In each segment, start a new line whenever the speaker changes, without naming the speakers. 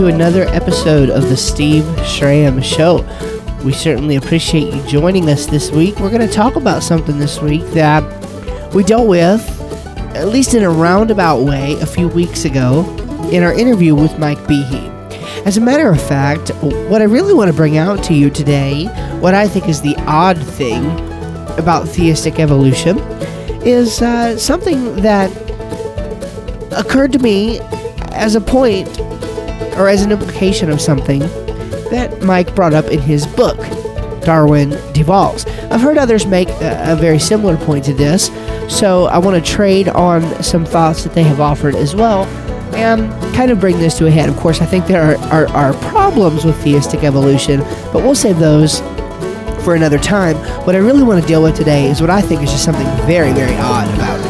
to another episode of the Steve Schramm Show. We certainly appreciate you joining us this week. We're going to talk about something this week that we dealt with, at least in a roundabout way, a few weeks ago in our interview with Mike Behe. As a matter of fact, what I really want to bring out to you today, what I think is the odd thing about theistic evolution, is uh, something that occurred to me as a point or as an implication of something that Mike brought up in his book, Darwin Devolves. I've heard others make a, a very similar point to this, so I want to trade on some thoughts that they have offered as well and kind of bring this to a head. Of course, I think there are, are, are problems with theistic evolution, but we'll save those for another time. What I really want to deal with today is what I think is just something very, very odd about it.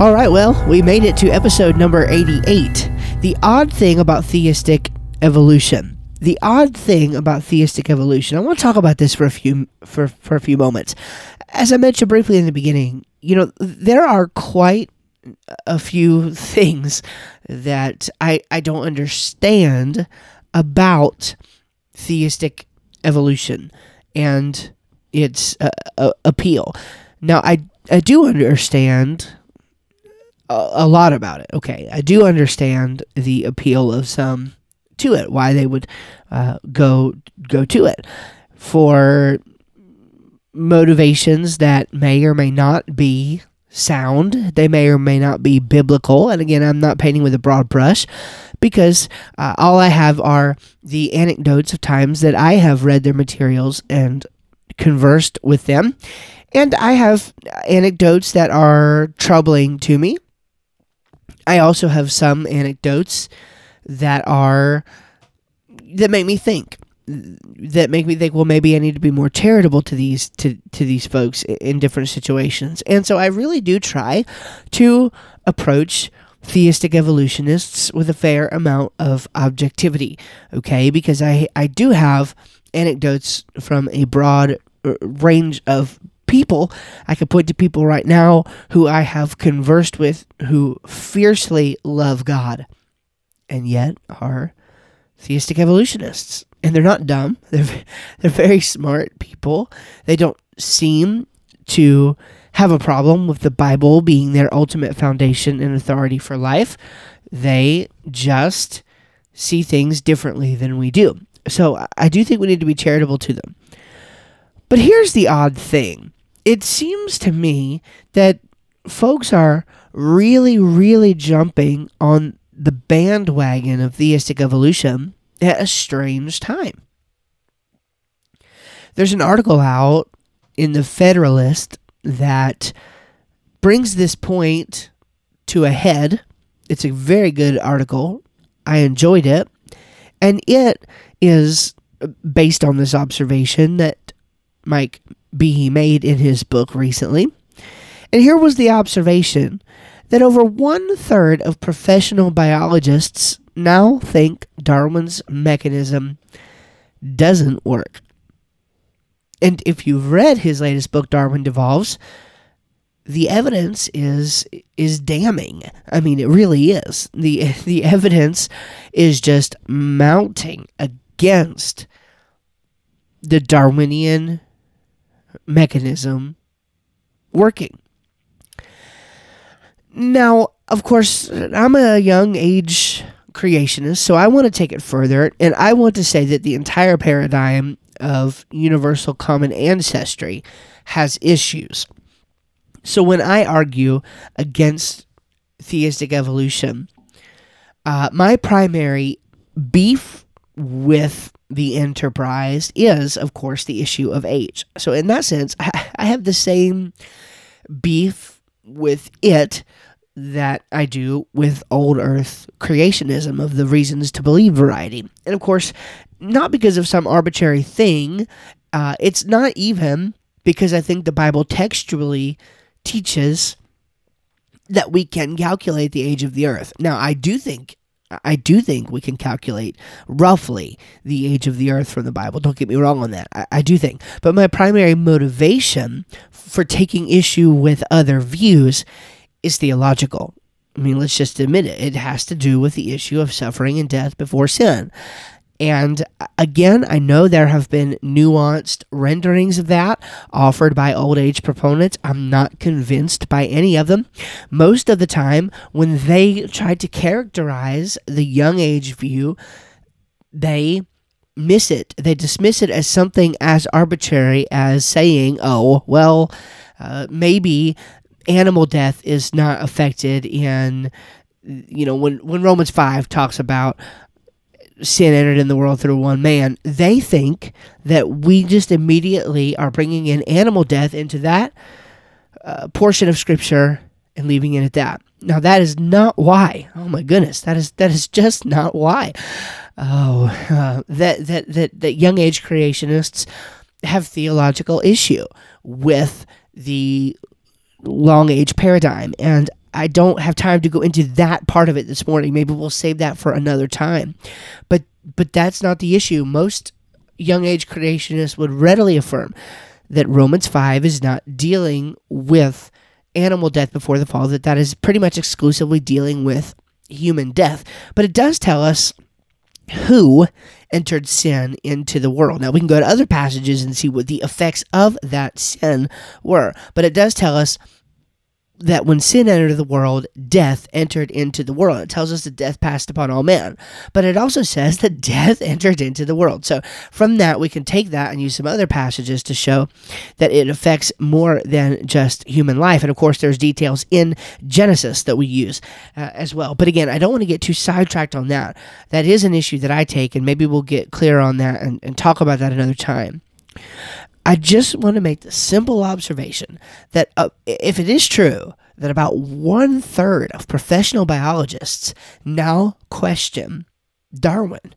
All right, well, we made it to episode number 88. The odd thing about theistic evolution. The odd thing about theistic evolution. I want to talk about this for a few for, for a few moments. As I mentioned briefly in the beginning, you know, there are quite a few things that I I don't understand about theistic evolution and its uh, uh, appeal. Now, I I do understand a, lot about it. Okay, I do understand the appeal of some to it, why they would uh, go go to it for motivations that may or may not be sound. They may or may not be biblical. And again, I'm not painting with a broad brush because uh, all I have are the anecdotes of times that I have read their materials and conversed with them. And I have anecdotes that are troubling to me I also have some anecdotes that are that make me think that make me think well maybe I need to be more charitable to these to to these folks in different situations. And so I really do try to approach theistic evolutionists with a fair amount of objectivity, okay? Because I I do have anecdotes from a broad uh, range of people. I could point to people right now who I have conversed with who fiercely love God and yet are theistic evolutionists. And they're not dumb. They're they're very smart people. They don't seem to have a problem with the Bible being their ultimate foundation and authority for life. They just see things differently than we do. So I do think we need to be charitable to them. But here's the odd thing it seems to me that folks are really, really jumping on the bandwagon of theistic evolution at a strange time. There's an article out in the Federalist that brings this point to a head. It's a very good article. I enjoyed it. And it is based on this observation that Mike Behe made in his book recently. And here was the observation that over one third of professional biologists now think Darwin's mechanism doesn't work. And if you've read his latest book, Darwin Devolves, the evidence is is damning. I mean, it really is. the The evidence is just mounting against the Darwinian mechanism working. Now, of course, I'm a young age creationist, so I want to take it further, and I want to say that the entire paradigm of universal common ancestry has issues. So when I argue against theistic evolution, uh, my primary beef with the enterprise is, of course, the issue of age. So, in that sense, I have the same beef with it that I do with old earth creationism of the reasons to believe variety. And of course, not because of some arbitrary thing, uh, it's not even because I think the Bible textually teaches that we can calculate the age of the earth. Now, I do think I do think we can calculate roughly the age of the earth from the Bible. Don't get me wrong on that. I, I do think. But my primary motivation for taking issue with other views is theological. I mean, let's just admit it. It has to do with the issue of suffering and death before sin. And again, I know there have been nuanced renderings of that offered by old age proponents. I'm not convinced by any of them. Most of the time, when they try to characterize the young age view, they miss it. They dismiss it as something as arbitrary as saying, oh, well, uh, maybe animal death is not affected in you know when when Romans 5 talks about sin entered in the world through one man, they think that we just immediately are bringing in animal death into that uh, portion of scripture and leaving it at that. Now that is not why. Oh my goodness, that is that is just not why. Oh, uh, that that that that young age creationists have theological issue with the long age paradigm and I don't have time to go into that part of it this morning. Maybe we'll save that for another time. But but that's not the issue. Most young age creationists would readily affirm that Romans 5 is not dealing with animal death before the fall, that that is pretty much exclusively dealing with human death. But it does tell us who entered sin into the world. Now we can go to other passages and see what the effects of that sin were, but it does tell us that when sin entered the world, death entered into the world. It tells us that death passed upon all men. But it also says that death entered into the world. So from that, we can take that and use some other passages to show that it affects more than just human life. And of course, there's details in Genesis that we use uh, as well. But again, I don't want to get too sidetracked on that. That is an issue that I take, and maybe we'll get clear on that and, and talk about that another time. I just want to make the simple observation that uh, if it is true that about one third of professional biologists now question Darwin,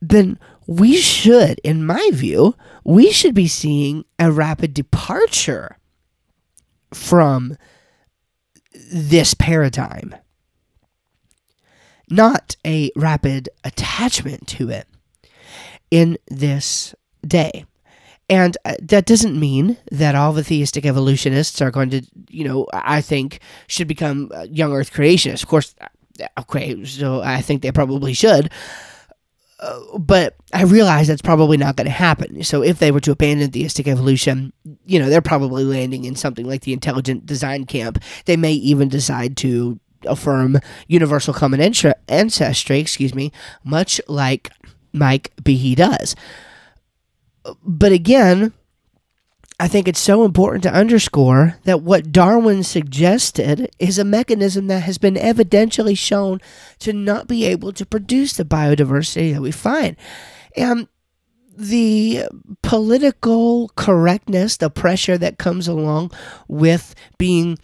then we should, in my view, we should be seeing a rapid departure from this paradigm, not a rapid attachment to it in this day. And uh, that doesn't mean that all the theistic evolutionists are going to, you know, I think should become uh, young Earth creationists. Of course, uh, okay, so I think they probably should. But I realize that's probably not going to happen. So if they were to abandon theistic evolution, you know, they're probably landing in something like the intelligent design camp. They may even decide to affirm universal common ancestry, excuse me, much like Mike Behe does but again, I think it's so important to underscore that what Darwin suggested is a mechanism that has been evidentially shown to not be able to produce the biodiversity that we find. And the political correctness, the pressure that comes along with being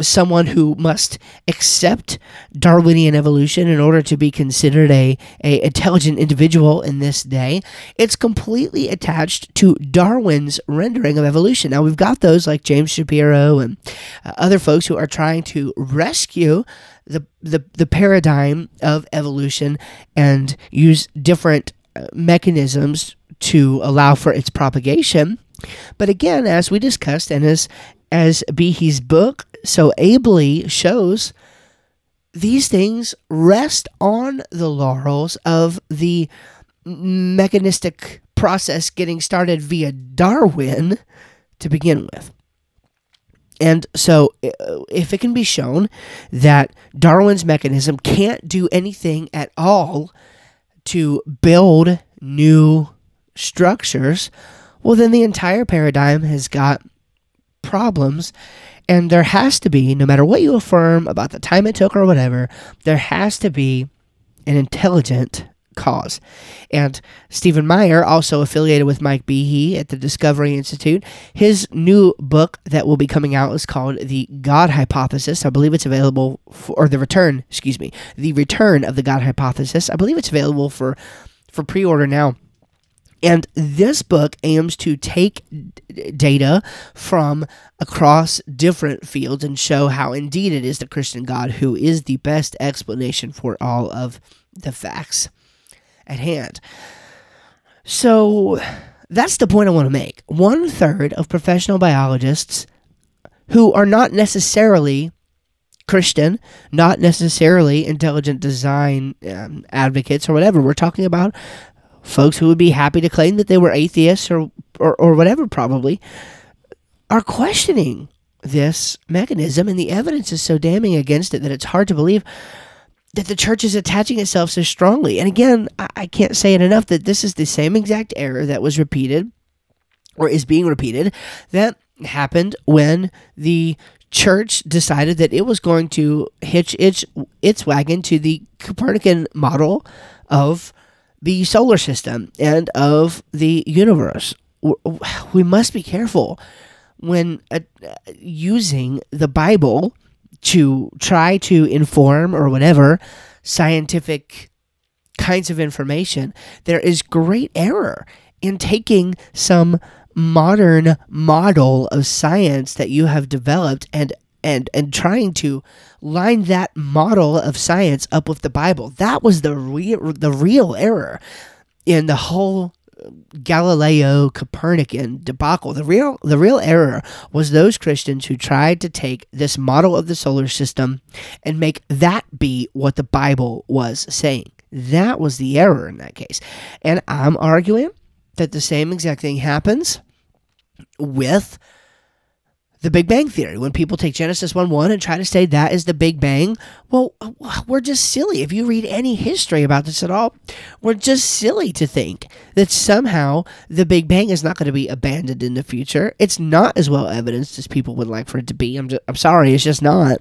someone who must accept Darwinian evolution in order to be considered a, a intelligent individual in this day. It's completely attached to Darwin's rendering of evolution. Now we've got those like James Shapiro and uh, other folks who are trying to rescue the, the the paradigm of evolution and use different uh, mechanisms to allow for its propagation. But again, as we discussed, and as as Behe's book so ably shows, these things rest on the laurels of the mechanistic process getting started via Darwin to begin with. And so, uh, if it can be shown that Darwin's mechanism can't do anything at all to build new structures, well, then the entire paradigm has got problems. And there has to be, no matter what you affirm about the time it took or whatever, there has to be an intelligent cause. And Stephen Meyer, also affiliated with Mike Behe at the Discovery Institute, his new book that will be coming out is called The God Hypothesis. I believe it's available for, or The Return, excuse me, The Return of the God Hypothesis. I believe it's available for, for pre order now And this book aims to take d- data from across different fields and show how indeed it is the Christian God who is the best explanation for all of the facts at hand. So that's the point I want to make. One third of professional biologists who are not necessarily Christian, not necessarily intelligent design um, advocates or whatever. We're talking about folks who would be happy to claim that they were atheists or, or, or whatever, probably, are questioning this mechanism, and the evidence is so damning against it that it's hard to believe that the church is attaching itself so strongly. And again, I, I can't say it enough that this is the same exact error that was repeated or is being repeated that happened when the church decided that it was going to hitch its its wagon to the Copernican model of the solar system and of the universe. We must be careful when uh, using the Bible to try to inform or whatever scientific kinds of information. There is great error in taking some modern model of science that you have developed and and and trying to line that model of science up with the Bible. That was the real the real error in the whole uh, Galileo Copernican debacle. The real the real error was those Christians who tried to take this model of the solar system and make that be what the Bible was saying. That was the error in that case. And I'm arguing that the same exact thing happens with the Big Bang Theory. When people take Genesis 1 1 and try to say that is the Big Bang, well, we're just silly. If you read any history about this at all, we're just silly to think that somehow the Big Bang is not going to be abandoned in the future. It's not as well evidenced as people would like for it to be. I'm, just, I'm sorry, it's just not.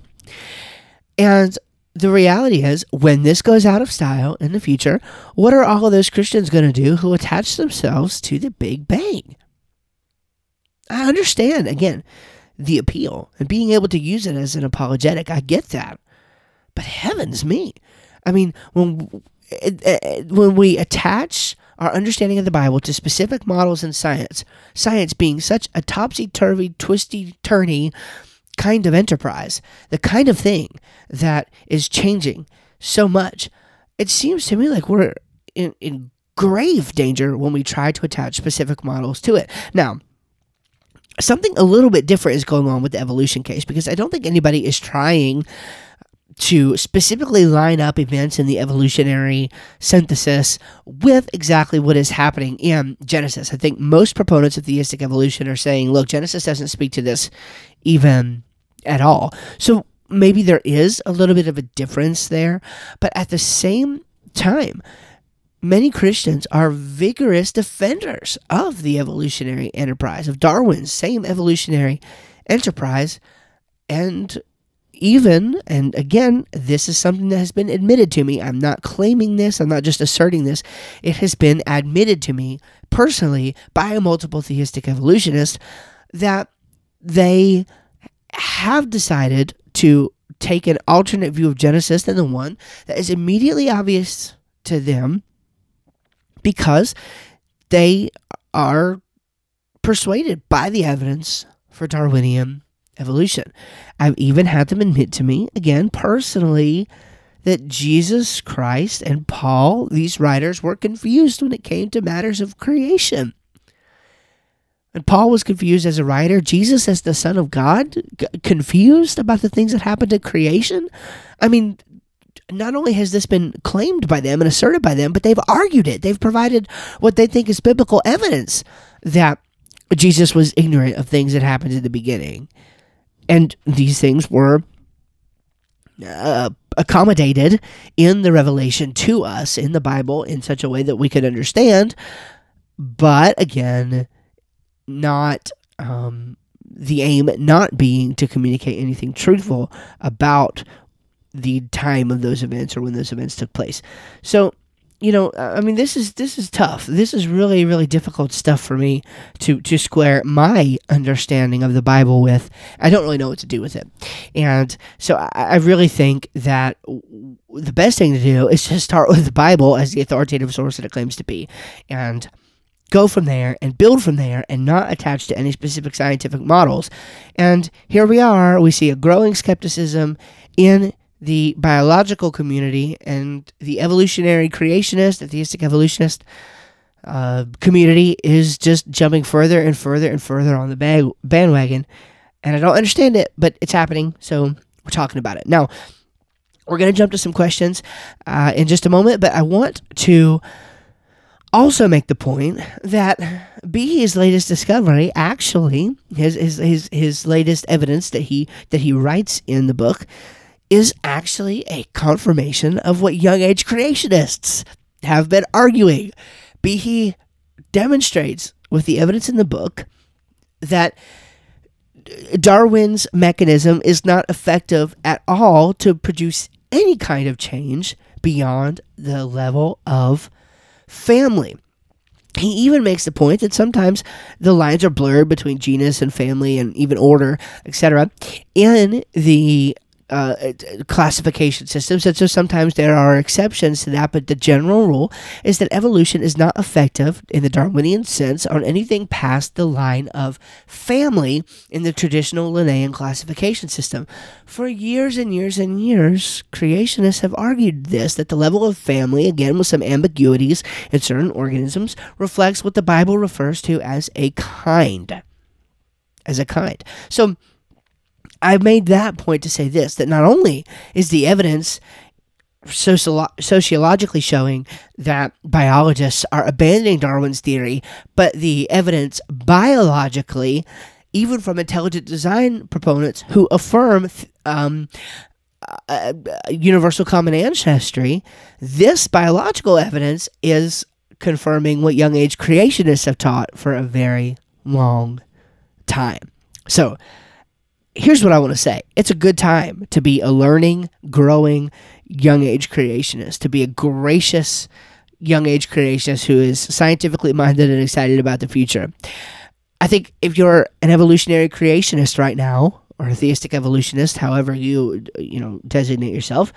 And the reality is, when this goes out of style in the future, what are all of those Christians going to do who attach themselves to the Big Bang? I understand, again, the appeal and being able to use it as an apologetic. I get that. But heavens me. I mean, when eh, eh, eh, when we attach our understanding of the Bible to specific models in science, science being such a topsy-turvy, twisty-turny kind of enterprise, the kind of thing that is changing so much, it seems to me like we're in, in grave danger when we try to attach specific models to it. Now, something a little bit different is going on with the evolution case because I don't think anybody is trying to specifically line up events in the evolutionary synthesis with exactly what is happening in Genesis. I think most proponents of theistic evolution are saying, look, Genesis doesn't speak to this even at all. So maybe there is a little bit of a difference there, but at the same time, many Christians are vigorous defenders of the evolutionary enterprise, of Darwin's same evolutionary enterprise. And even, and again, this is something that has been admitted to me. I'm not claiming this, I'm not just asserting this. It has been admitted to me personally by a multiple theistic evolutionist that they have decided to take an alternate view of Genesis than the one that is immediately obvious to them because they are persuaded by the evidence for Darwinian evolution. I've even had them admit to me, again, personally, that Jesus Christ and Paul, these writers, were confused when it came to matters of creation. And Paul was confused as a writer. Jesus, as the Son of God, confused about the things that happened to creation. I mean, not only has this been claimed by them and asserted by them, but they've argued it. They've provided what they think is biblical evidence that Jesus was ignorant of things that happened in the beginning. And these things were uh, accommodated in the revelation to us in the Bible in such a way that we could understand, but again, not um, the aim not being to communicate anything truthful about the time of those events or when those events took place. So, you know, I mean, this is this is tough. This is really really difficult stuff for me to to square my understanding of the Bible with. I don't really know what to do with it, and so I, I really think that the best thing to do is to start with the Bible as the authoritative source that it claims to be, and go from there and build from there and not attach to any specific scientific models. And here we are, we see a growing skepticism in the biological community and the evolutionary creationist, the theistic evolutionist uh, community is just jumping further and further and further on the bag- bandwagon. And I don't understand it, but it's happening. So we're talking about it. Now, we're going to jump to some questions uh, in just a moment, but I want to also make the point that Behe's latest discovery, actually, his, his his his latest evidence that he that he writes in the book, is actually a confirmation of what young age creationists have been arguing. Behe demonstrates with the evidence in the book that Darwin's mechanism is not effective at all to produce any kind of change beyond the level of family. He even makes the point that sometimes the lines are blurred between genus and family and even order, etc. in the uh, classification systems, and so sometimes there are exceptions to that, but the general rule is that evolution is not effective in the Darwinian sense on anything past the line of family in the traditional Linnaean classification system. For years and years and years, creationists have argued this that the level of family, again with some ambiguities in certain organisms, reflects what the Bible refers to as a kind. As a kind. So, I made that point to say this that not only is the evidence sociolo- sociologically showing that biologists are abandoning Darwin's theory, but the evidence biologically, even from intelligent design proponents who affirm um, uh, universal common ancestry, this biological evidence is confirming what young age creationists have taught for a very long time. So, here's what I want to say it's a good time to be a learning, growing, young age creationist, to be a gracious young age creationist who is scientifically minded and excited about the future. I think if you're an evolutionary creationist right now, or a theistic evolutionist, however you you know designate yourself,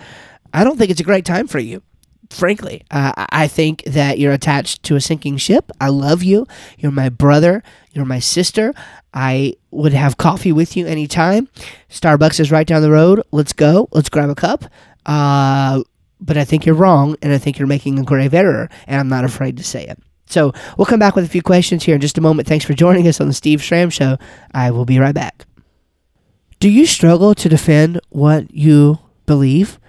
I don't think it's a great time for you. Frankly, uh, I think that you're attached to a sinking ship. I love you. You're my brother. You're my sister. I would have coffee with you anytime. Starbucks is right down the road. Let's go. Let's grab a cup. Uh, but I think you're wrong, and I think you're making a grave error, and I'm not afraid to say it. So we'll come back with a few questions here in just a moment. Thanks for joining us on the Steve Schramm Show. I will be right back. Do you struggle to defend what you believe?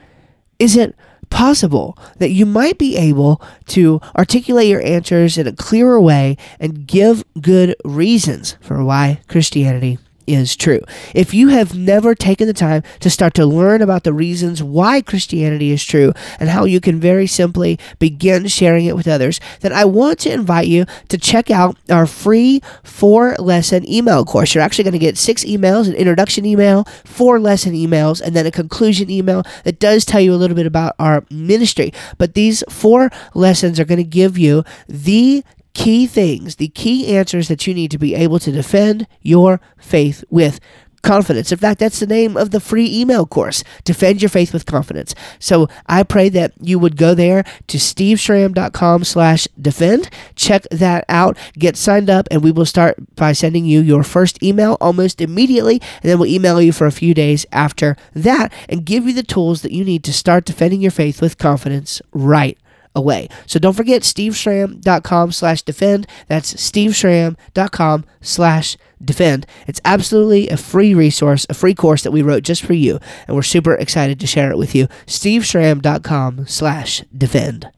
Is it possible that you might be able to articulate your answers in a clearer way and give good reasons for why Christianity is true. If you have never taken the time to start to learn about the reasons why Christianity is true and how you can very simply begin sharing it with others, then I want to invite you to check out our free four lesson email course. You're actually going to get six emails an introduction email, four lesson emails, and then a conclusion email that does tell you a little bit about our ministry. But these four lessons are going to give you the key things, the key answers that you need to be able to defend your faith with confidence. In fact, that's the name of the free email course, Defend Your Faith with Confidence. So I pray that you would go there to steveschramm.com slash defend, check that out, get signed up, and we will start by sending you your first email almost immediately, and then we'll email you for a few days after that and give you the tools that you need to start defending your faith with confidence right away. So don't forget steveschramm.com slash defend. That's steveschramm.com slash defend. It's absolutely a free resource, a free course that we wrote just for you, and we're super excited to share it with you. steveschramm.com slash defend.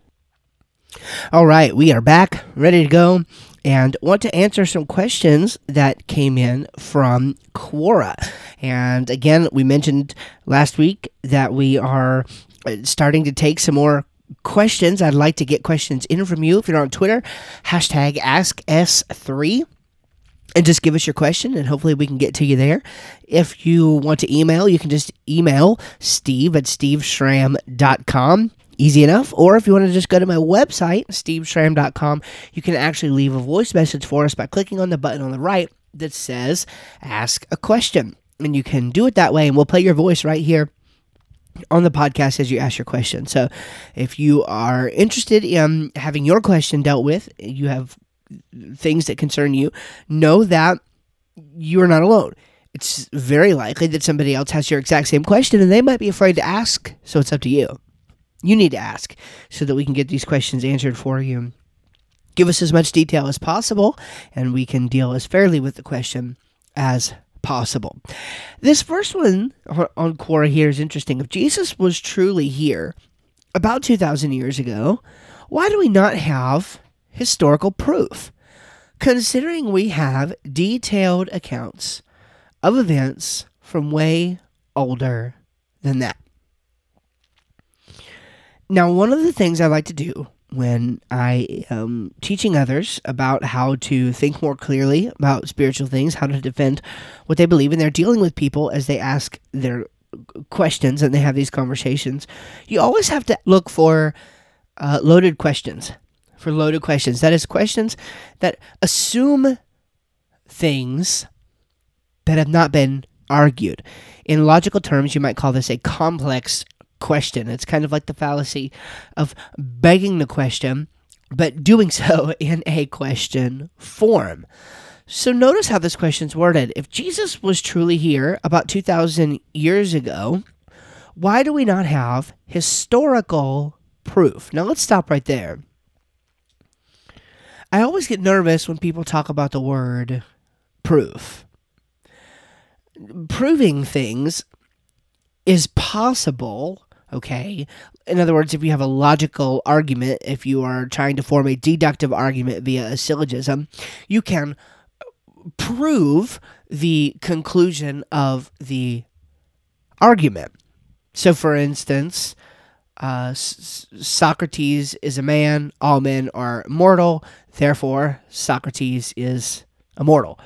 All right, we are back, ready to go, and want to answer some questions that came in from Quora. And again, we mentioned last week that we are uh, starting to take some more questions. I'd like to get questions in from you. If you're on Twitter, hashtag AskS3 and just give us your question and hopefully we can get to you there. If you want to email, you can just email steve at steveschramm.com. Easy enough. Or if you want to just go to my website, steveschramm.com, you can actually leave a voice message for us by clicking on the button on the right that says Ask a Question. And you can do it that way, and we'll play your voice right here on the podcast as you ask your question. So if you are interested in having your question dealt with, you have things that concern you, know that you are not alone. It's very likely that somebody else has your exact same question and they might be afraid to ask. So it's up to you. You need to ask so that we can get these questions answered for you. Give us as much detail as possible and we can deal as fairly with the question as possible. This first one on Quora here is interesting. If Jesus was truly here about 2,000 years ago, why do we not have historical proof? Considering we have detailed accounts of events from way older than that. Now, one of the things I like to do when I am teaching others about how to think more clearly about spiritual things, how to defend what they believe, and they're dealing with people as they ask their questions and they have these conversations, you always have to look for uh, loaded questions. For loaded questions. That is, questions that assume things that have not been argued. In logical terms, you might call this a complex question. It's kind of like the fallacy of begging the question, but doing so in a question form. So notice how this question's worded. If Jesus was truly here about 2,000 years ago, why do we not have historical proof? Now let's stop right there. I always get nervous when people talk about the word proof. Proving things is possible Okay. In other words, if you have a logical argument, if you are trying to form a deductive argument via a syllogism, you can prove the conclusion of the argument. So, for instance, uh, Socrates is a man, all men are mortal, therefore, Socrates is immortal.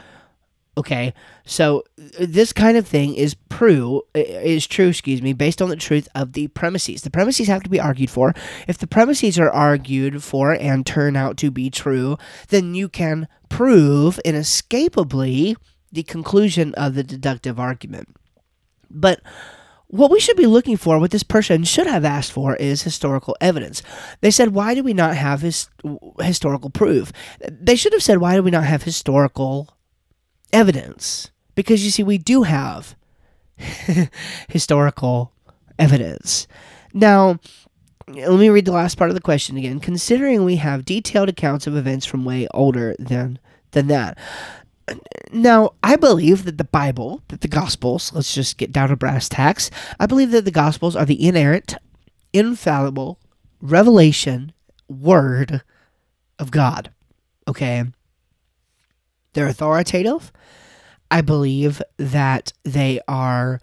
Okay, so uh, this kind of thing is true, is true, excuse me, based on the truth of the premises. The premises have to be argued for. If the premises are argued for and turn out to be true, then you can prove inescapably the conclusion of the deductive argument. But what we should be looking for, what this person should have asked for, is historical evidence. They said, Why do we not have his, historical proof? They should have said, Why do we not have historical evidence because you see, we do have historical evidence. Now, let me read the last part of the question again. Considering we have detailed accounts of events from way older than than that. Now, I believe that the Bible, that the Gospels, let's just get down to brass tacks. I believe that the Gospels are the inerrant, infallible revelation word of God. Okay? They're authoritative. I believe that they are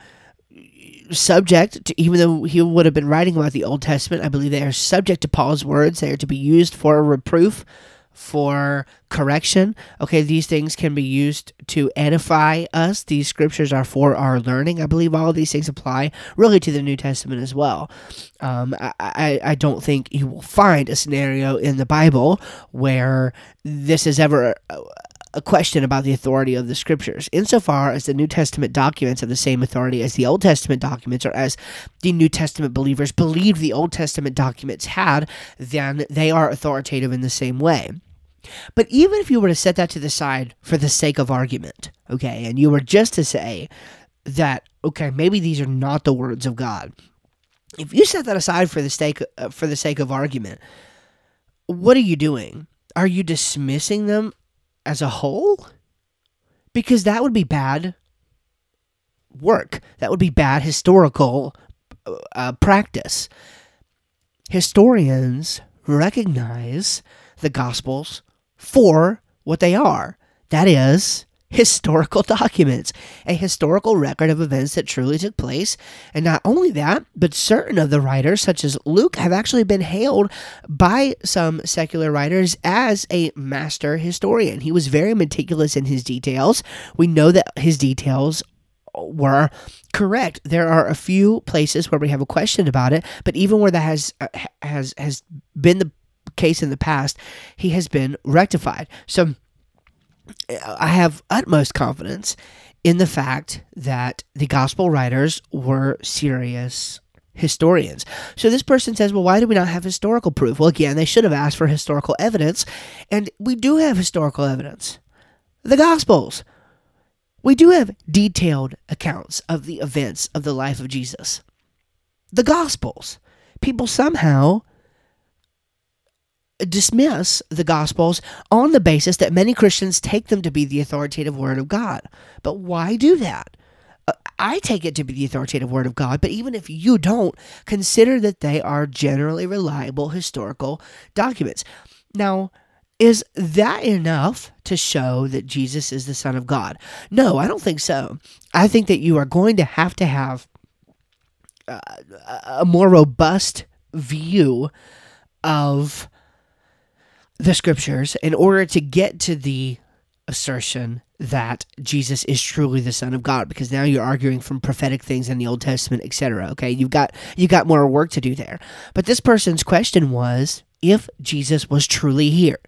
subject to, even though he would have been writing about the Old Testament, I believe they are subject to Paul's words. They are to be used for reproof, for correction. Okay, these things can be used to edify us. These scriptures are for our learning. I believe all of these things apply really to the New Testament as well. Um, I, I, I don't think you will find a scenario in the Bible where this is ever a question about the authority of the scriptures, insofar as the New Testament documents have the same authority as the Old Testament documents, or as the New Testament believers believe the Old Testament documents had, then they are authoritative in the same way. But even if you were to set that to the side for the sake of argument, okay, and you were just to say that, okay, maybe these are not the words of God, if you set that aside for the sake uh, for the sake of argument, what are you doing? Are you dismissing them as a whole? Because that would be bad work. That would be bad historical uh, practice. Historians recognize the Gospels for what they are. That is, historical documents, a historical record of events that truly took place. And not only that, but certain of the writers, such as Luke, have actually been hailed by some secular writers as a master historian. He was very meticulous in his details. We know that his details were correct. There are a few places where we have a question about it, but even where that has uh, has has been the case in the past, he has been rectified. So I have utmost confidence in the fact that the gospel writers were serious historians. So this person says, well, why do we not have historical proof? Well, again, they should have asked for historical evidence, and we do have historical evidence. The Gospels. We do have detailed accounts of the events of the life of Jesus. The Gospels. People somehow dismiss the Gospels on the basis that many Christians take them to be the authoritative Word of God. But why do that? Uh, I take it to be the authoritative Word of God, but even if you don't, consider that they are generally reliable historical documents. Now, is that enough to show that Jesus is the Son of God? No, I don't think so. I think that you are going to have to have uh, a more robust view of the scriptures in order to get to the assertion that Jesus is truly the Son of God, because now you're arguing from prophetic things in the Old Testament, etc. Okay, you've got you got more work to do there. But this person's question was if Jesus was truly here.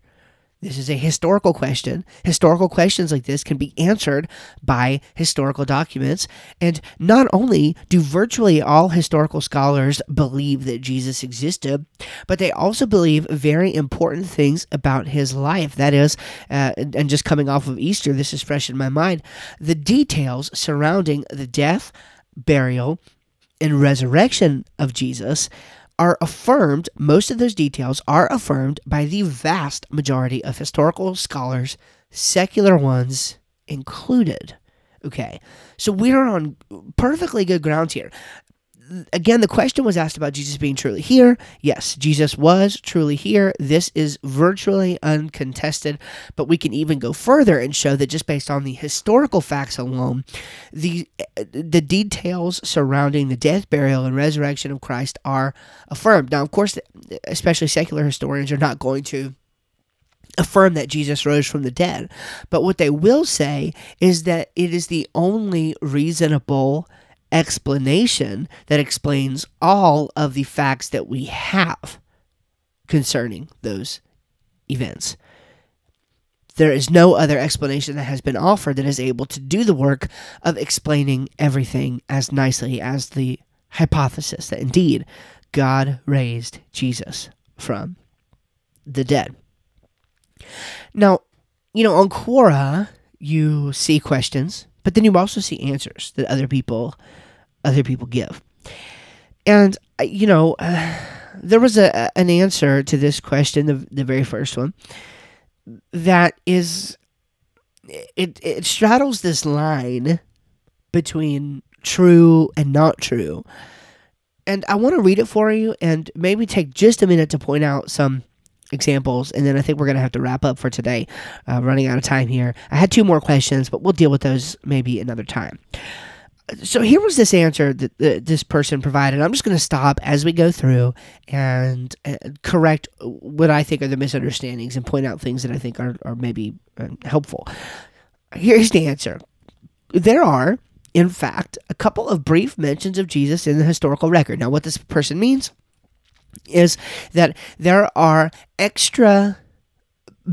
This is a historical question. Historical questions like this can be answered by historical documents. And not only do virtually all historical scholars believe that Jesus existed, but they also believe very important things about his life. That is, uh, and just coming off of Easter, this is fresh in my mind, the details surrounding the death, burial, and resurrection of Jesus are affirmed, most of those details are affirmed by the vast majority of historical scholars, secular ones included. Okay, so we're on perfectly good grounds here again, the question was asked about Jesus being truly here. Yes, Jesus was truly here. This is virtually uncontested, but we can even go further and show that just based on the historical facts alone, the the details surrounding the death, burial, and resurrection of Christ are affirmed. Now, of course, especially secular historians are not going to affirm that Jesus rose from the dead, but what they will say is that it is the only reasonable explanation that explains all of the facts that we have concerning those events. There is no other explanation that has been offered that is able to do the work of explaining everything as nicely as the hypothesis that indeed God raised Jesus from the dead. Now, you know, on Quora, you see questions but then you also see answers that other people other people give. And you know, uh, there was a an answer to this question, the the very first one, that is it it straddles this line between true and not true. And I want to read it for you and maybe take just a minute to point out some examples, and then I think we're going to have to wrap up for today. Uh, running out of time here. I had two more questions, but we'll deal with those maybe another time. So here was this answer that, this person provided. I'm just going to stop as we go through and uh, correct what I think are the misunderstandings and point out things that I think are, are maybe uh, helpful. Here's the answer. There are, in fact, a couple of brief mentions of Jesus in the historical record. Now, what this person means is that there are extra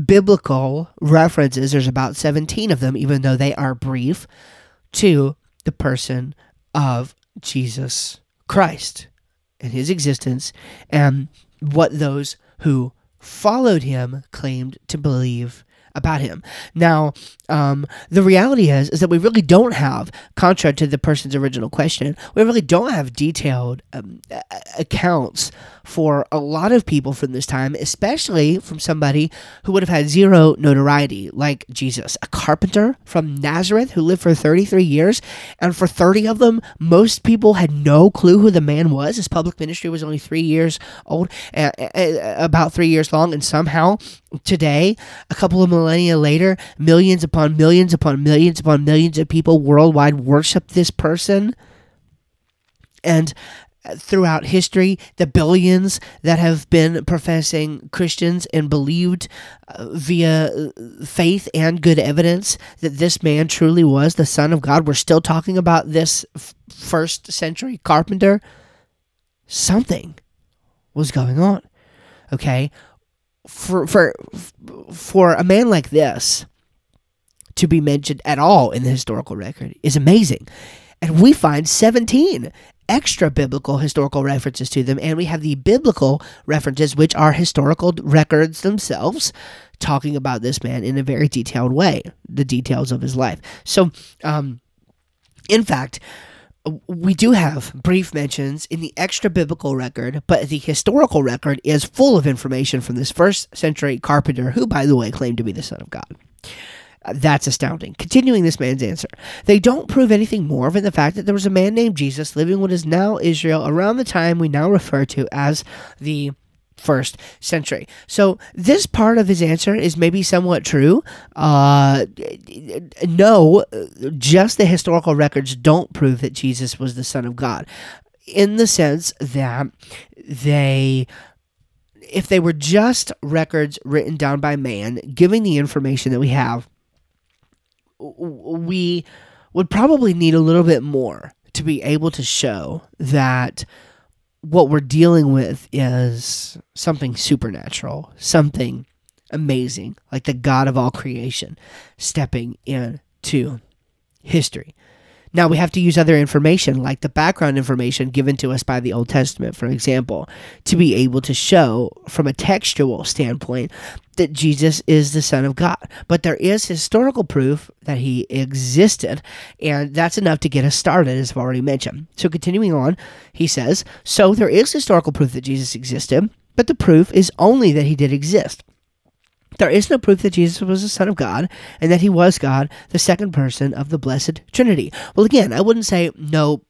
biblical references, there's about 17 of them, even though they are brief, to the person of Jesus Christ and his existence and what those who followed him claimed to believe about him. Now, um, the reality is is that we really don't have, contrary to the person's original question, we really don't have detailed um, accounts for a lot of people from this time, especially from somebody who would have had zero notoriety, like Jesus, a carpenter from Nazareth who lived for 33 years, and for 30 of them, most people had no clue who the man was. His public ministry was only three years old, uh, uh, about three years long, and somehow today, a couple of millennia later, millions upon millions upon millions upon millions of people worldwide worship this person. And throughout history, the billions that have been professing Christians and believed uh, via uh, faith and good evidence that this man truly was the Son of God. We're still talking about this f- first century carpenter. Something was going on. Okay? For, for, for a man like this to be mentioned at all in the historical record is amazing and we find 17 extra biblical historical references to them, and we have the biblical references, which are historical records themselves, talking about this man in a very detailed way, the details of his life. So, um, in fact, we do have brief mentions in the extra biblical record, but the historical record is full of information from this first century carpenter, who, by the way, claimed to be the Son of God. Uh, that's astounding. Continuing this man's answer, they don't prove anything more than the fact that there was a man named Jesus living what is now Israel around the time we now refer to as the first century. So this part of his answer is maybe somewhat true. Uh, no, just the historical records don't prove that Jesus was the Son of God, in the sense that they. If they were just records written down by man, giving the information that we have, we would probably need a little bit more to be able to show that what we're dealing with is something supernatural, something amazing, like the God of all creation stepping into history. Now we have to use other information, like the background information given to us by the Old Testament, for example, to be able to show from a textual standpoint that Jesus is the Son of God. But there is historical proof that he existed, and that's enough to get us started, as I've already mentioned. So continuing on, he says, So there is historical proof that Jesus existed, but the proof is only that he did exist. There is no proof that Jesus was the Son of God and that he was God, the second person of the Blessed Trinity. Well, again, I wouldn't say no.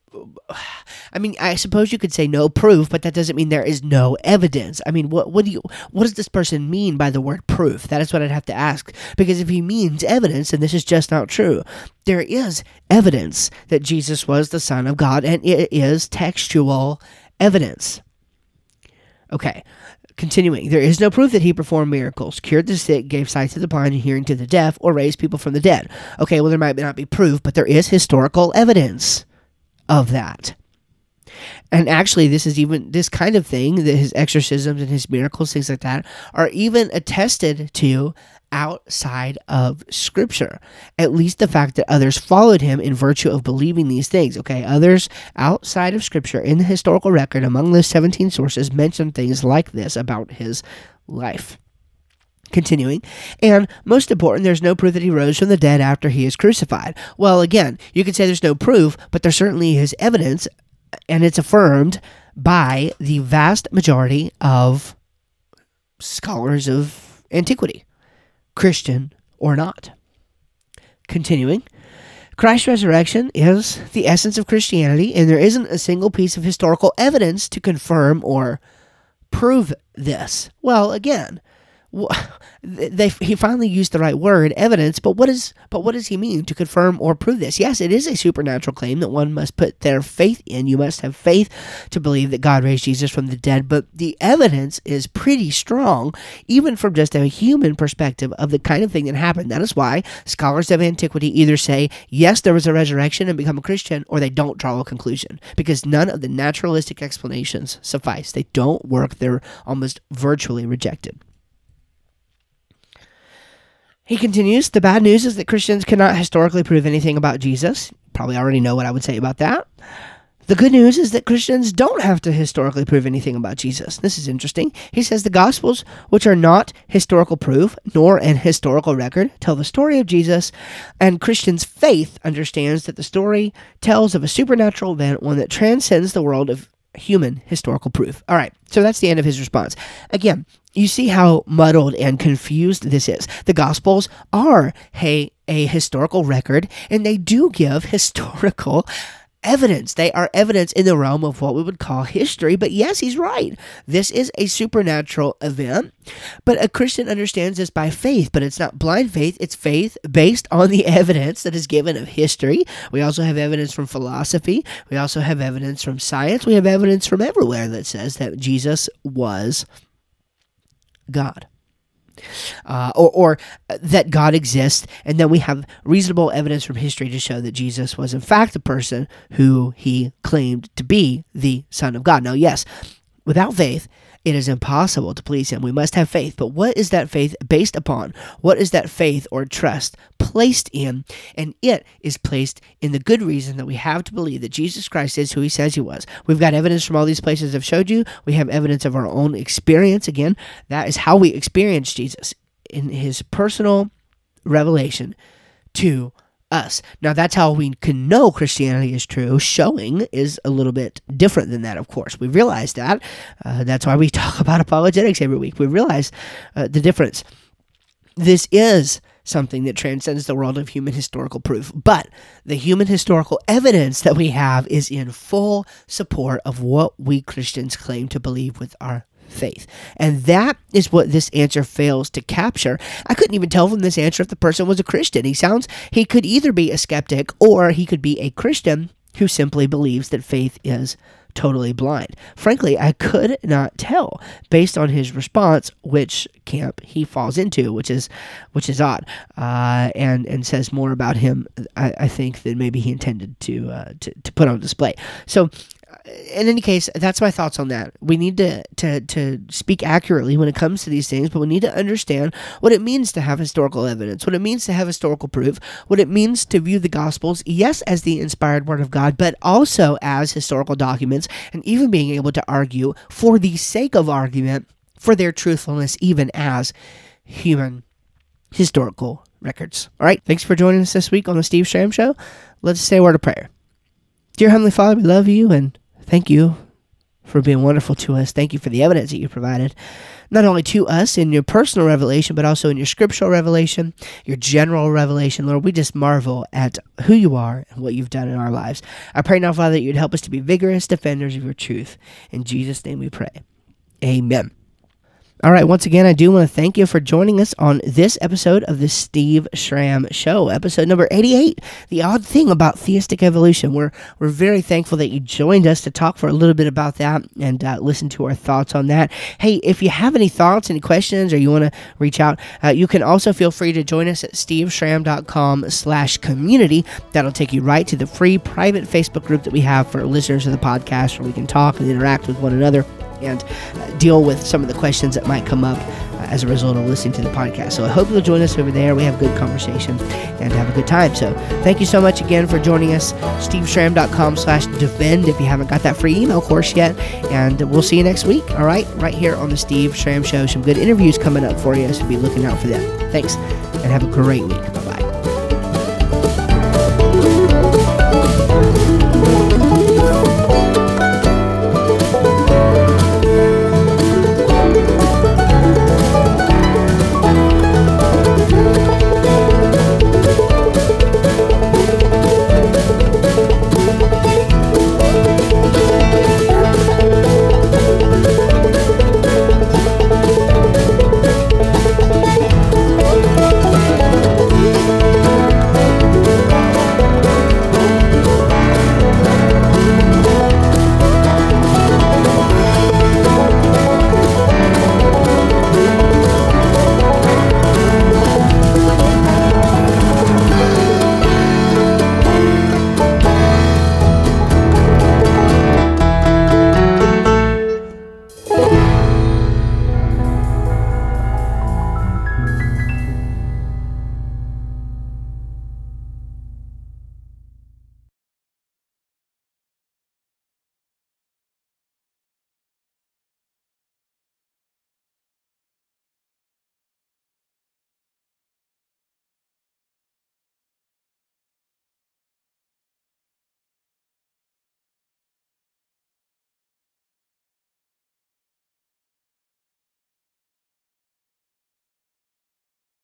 I mean, I suppose you could say no proof, but that doesn't mean there is no evidence. I mean, what what do you what does this person mean by the word proof? That is what I'd have to ask. Because if he means evidence, then this is just not true. There is evidence that Jesus was the Son of God, and it is textual evidence. Okay, Continuing, there is no proof that he performed miracles, cured the sick, gave sight to the blind and hearing to the deaf, or raised people from the dead. Okay, well, there might not be proof, but there is historical evidence of that. And actually, this is even this kind of thing that his exorcisms and his miracles, things like that, are even attested to outside of Scripture. At least the fact that others followed him in virtue of believing these things. Okay, others outside of Scripture in the historical record among those 17 sources mention things like this about his life. Continuing, and most important, there's no proof that he rose from the dead after he is crucified. Well, again, you could say there's no proof, but there certainly is evidence, and it's affirmed by the vast majority of scholars of antiquity. Christian or not. Continuing, Christ's resurrection is the essence of Christianity, and there isn't a single piece of historical evidence to confirm or prove this. Well, again, they, he finally used the right word, evidence. But what is but what does he mean to confirm or prove this? Yes, it is a supernatural claim that one must put their faith in. You must have faith to believe that God raised Jesus from the dead. But the evidence is pretty strong, even from just a human perspective of the kind of thing that happened. That is why scholars of antiquity either say yes, there was a resurrection and become a Christian, or they don't draw a conclusion because none of the naturalistic explanations suffice. They don't work. They're almost virtually rejected. He continues The bad news is that Christians cannot historically prove anything about Jesus. Probably already know what I would say about that. The good news is that Christians don't have to historically prove anything about Jesus. This is interesting. He says the Gospels, which are not historical proof nor an historical record, tell the story of Jesus, and Christians' faith understands that the story tells of a supernatural event, one that transcends the world of human historical proof. All right, so that's the end of his response. Again, you see how muddled and confused this is. The Gospels are a, a historical record, and they do give historical evidence. They are evidence in the realm of what we would call history. But yes, he's right. This is a supernatural event. But a Christian understands this by faith, but it's not blind faith. It's faith based on the evidence that is given of history. We also have evidence from philosophy. We also have evidence from science. We have evidence from everywhere that says that Jesus was God. Uh, or, or that God exists, and then we have reasonable evidence from history to show that Jesus was, in fact, the person who he claimed to be the Son of God. Now, yes, without faith it is impossible to please Him. We must have faith. But what is that faith based upon? What is that faith or trust placed in? And it is placed in the good reason that we have to believe that Jesus Christ is who He says He was. We've got evidence from all these places I've showed you. We have evidence of our own experience. Again, that is how we experience Jesus in His personal revelation to us. Now, that's how we can know Christianity is true. Showing is a little bit different than that, of course. We realize that. Uh, that's why we talk about apologetics every week. We realize uh, the difference. This is something that transcends the world of human historical proof. But the human historical evidence that we have is in full support of what we Christians claim to believe with our faith. And that is what this answer fails to capture. I couldn't even tell from this answer if the person was a Christian. He sounds, he could either be a skeptic or he could be a Christian who simply believes that faith is totally blind. Frankly, I could not tell based on his response which camp he falls into, which is which is odd, uh, and and says more about him, I, I think, than maybe he intended to, uh, to to put on display. So in any case, that's my thoughts on that. We need to, to, to speak accurately when it comes to these things, but we need to understand what it means to have historical evidence, what it means to have historical proof, what it means to view the Gospels, yes, as the inspired Word of God, but also as historical documents, and even being able to argue for the sake of argument for their truthfulness, even as human historical records. All right, thanks for joining us this week on the Steve Schramm Show. Let's say a word of prayer. Dear Heavenly Father, we love you and thank you for being wonderful to us. Thank you for the evidence that you provided, not only to us in your personal revelation, but also in your scriptural revelation, your general revelation. Lord, we just marvel at who you are and what you've done in our lives. I pray now, Father, that you'd help us to be vigorous defenders of your truth. In Jesus' name we pray. Amen. All right, once again, I do want to thank you for joining us on this episode of the Steve Schramm Show, episode number 88. The odd thing about theistic evolution. We're, we're very thankful that you joined us to talk for a little bit about that and uh, listen to our thoughts on that. Hey, if you have any thoughts, any questions, or you want to reach out, uh, you can also feel free to join us at steveschramm.com slash community. That'll take you right to the free private Facebook group that we have for listeners of the podcast where we can talk and interact with one another and uh, deal with some of the questions that might come up uh, as a result of listening to the podcast. So I hope you'll join us over there. We have good conversation and have a good time. So thank you so much again for joining us. SteveSchramm.com slash defend if you haven't got that free email course yet. And we'll see you next week. All right, right here on the Steve Schramm Show. Some good interviews coming up for you, so be looking out for them. Thanks, and have a great week. Bye bye.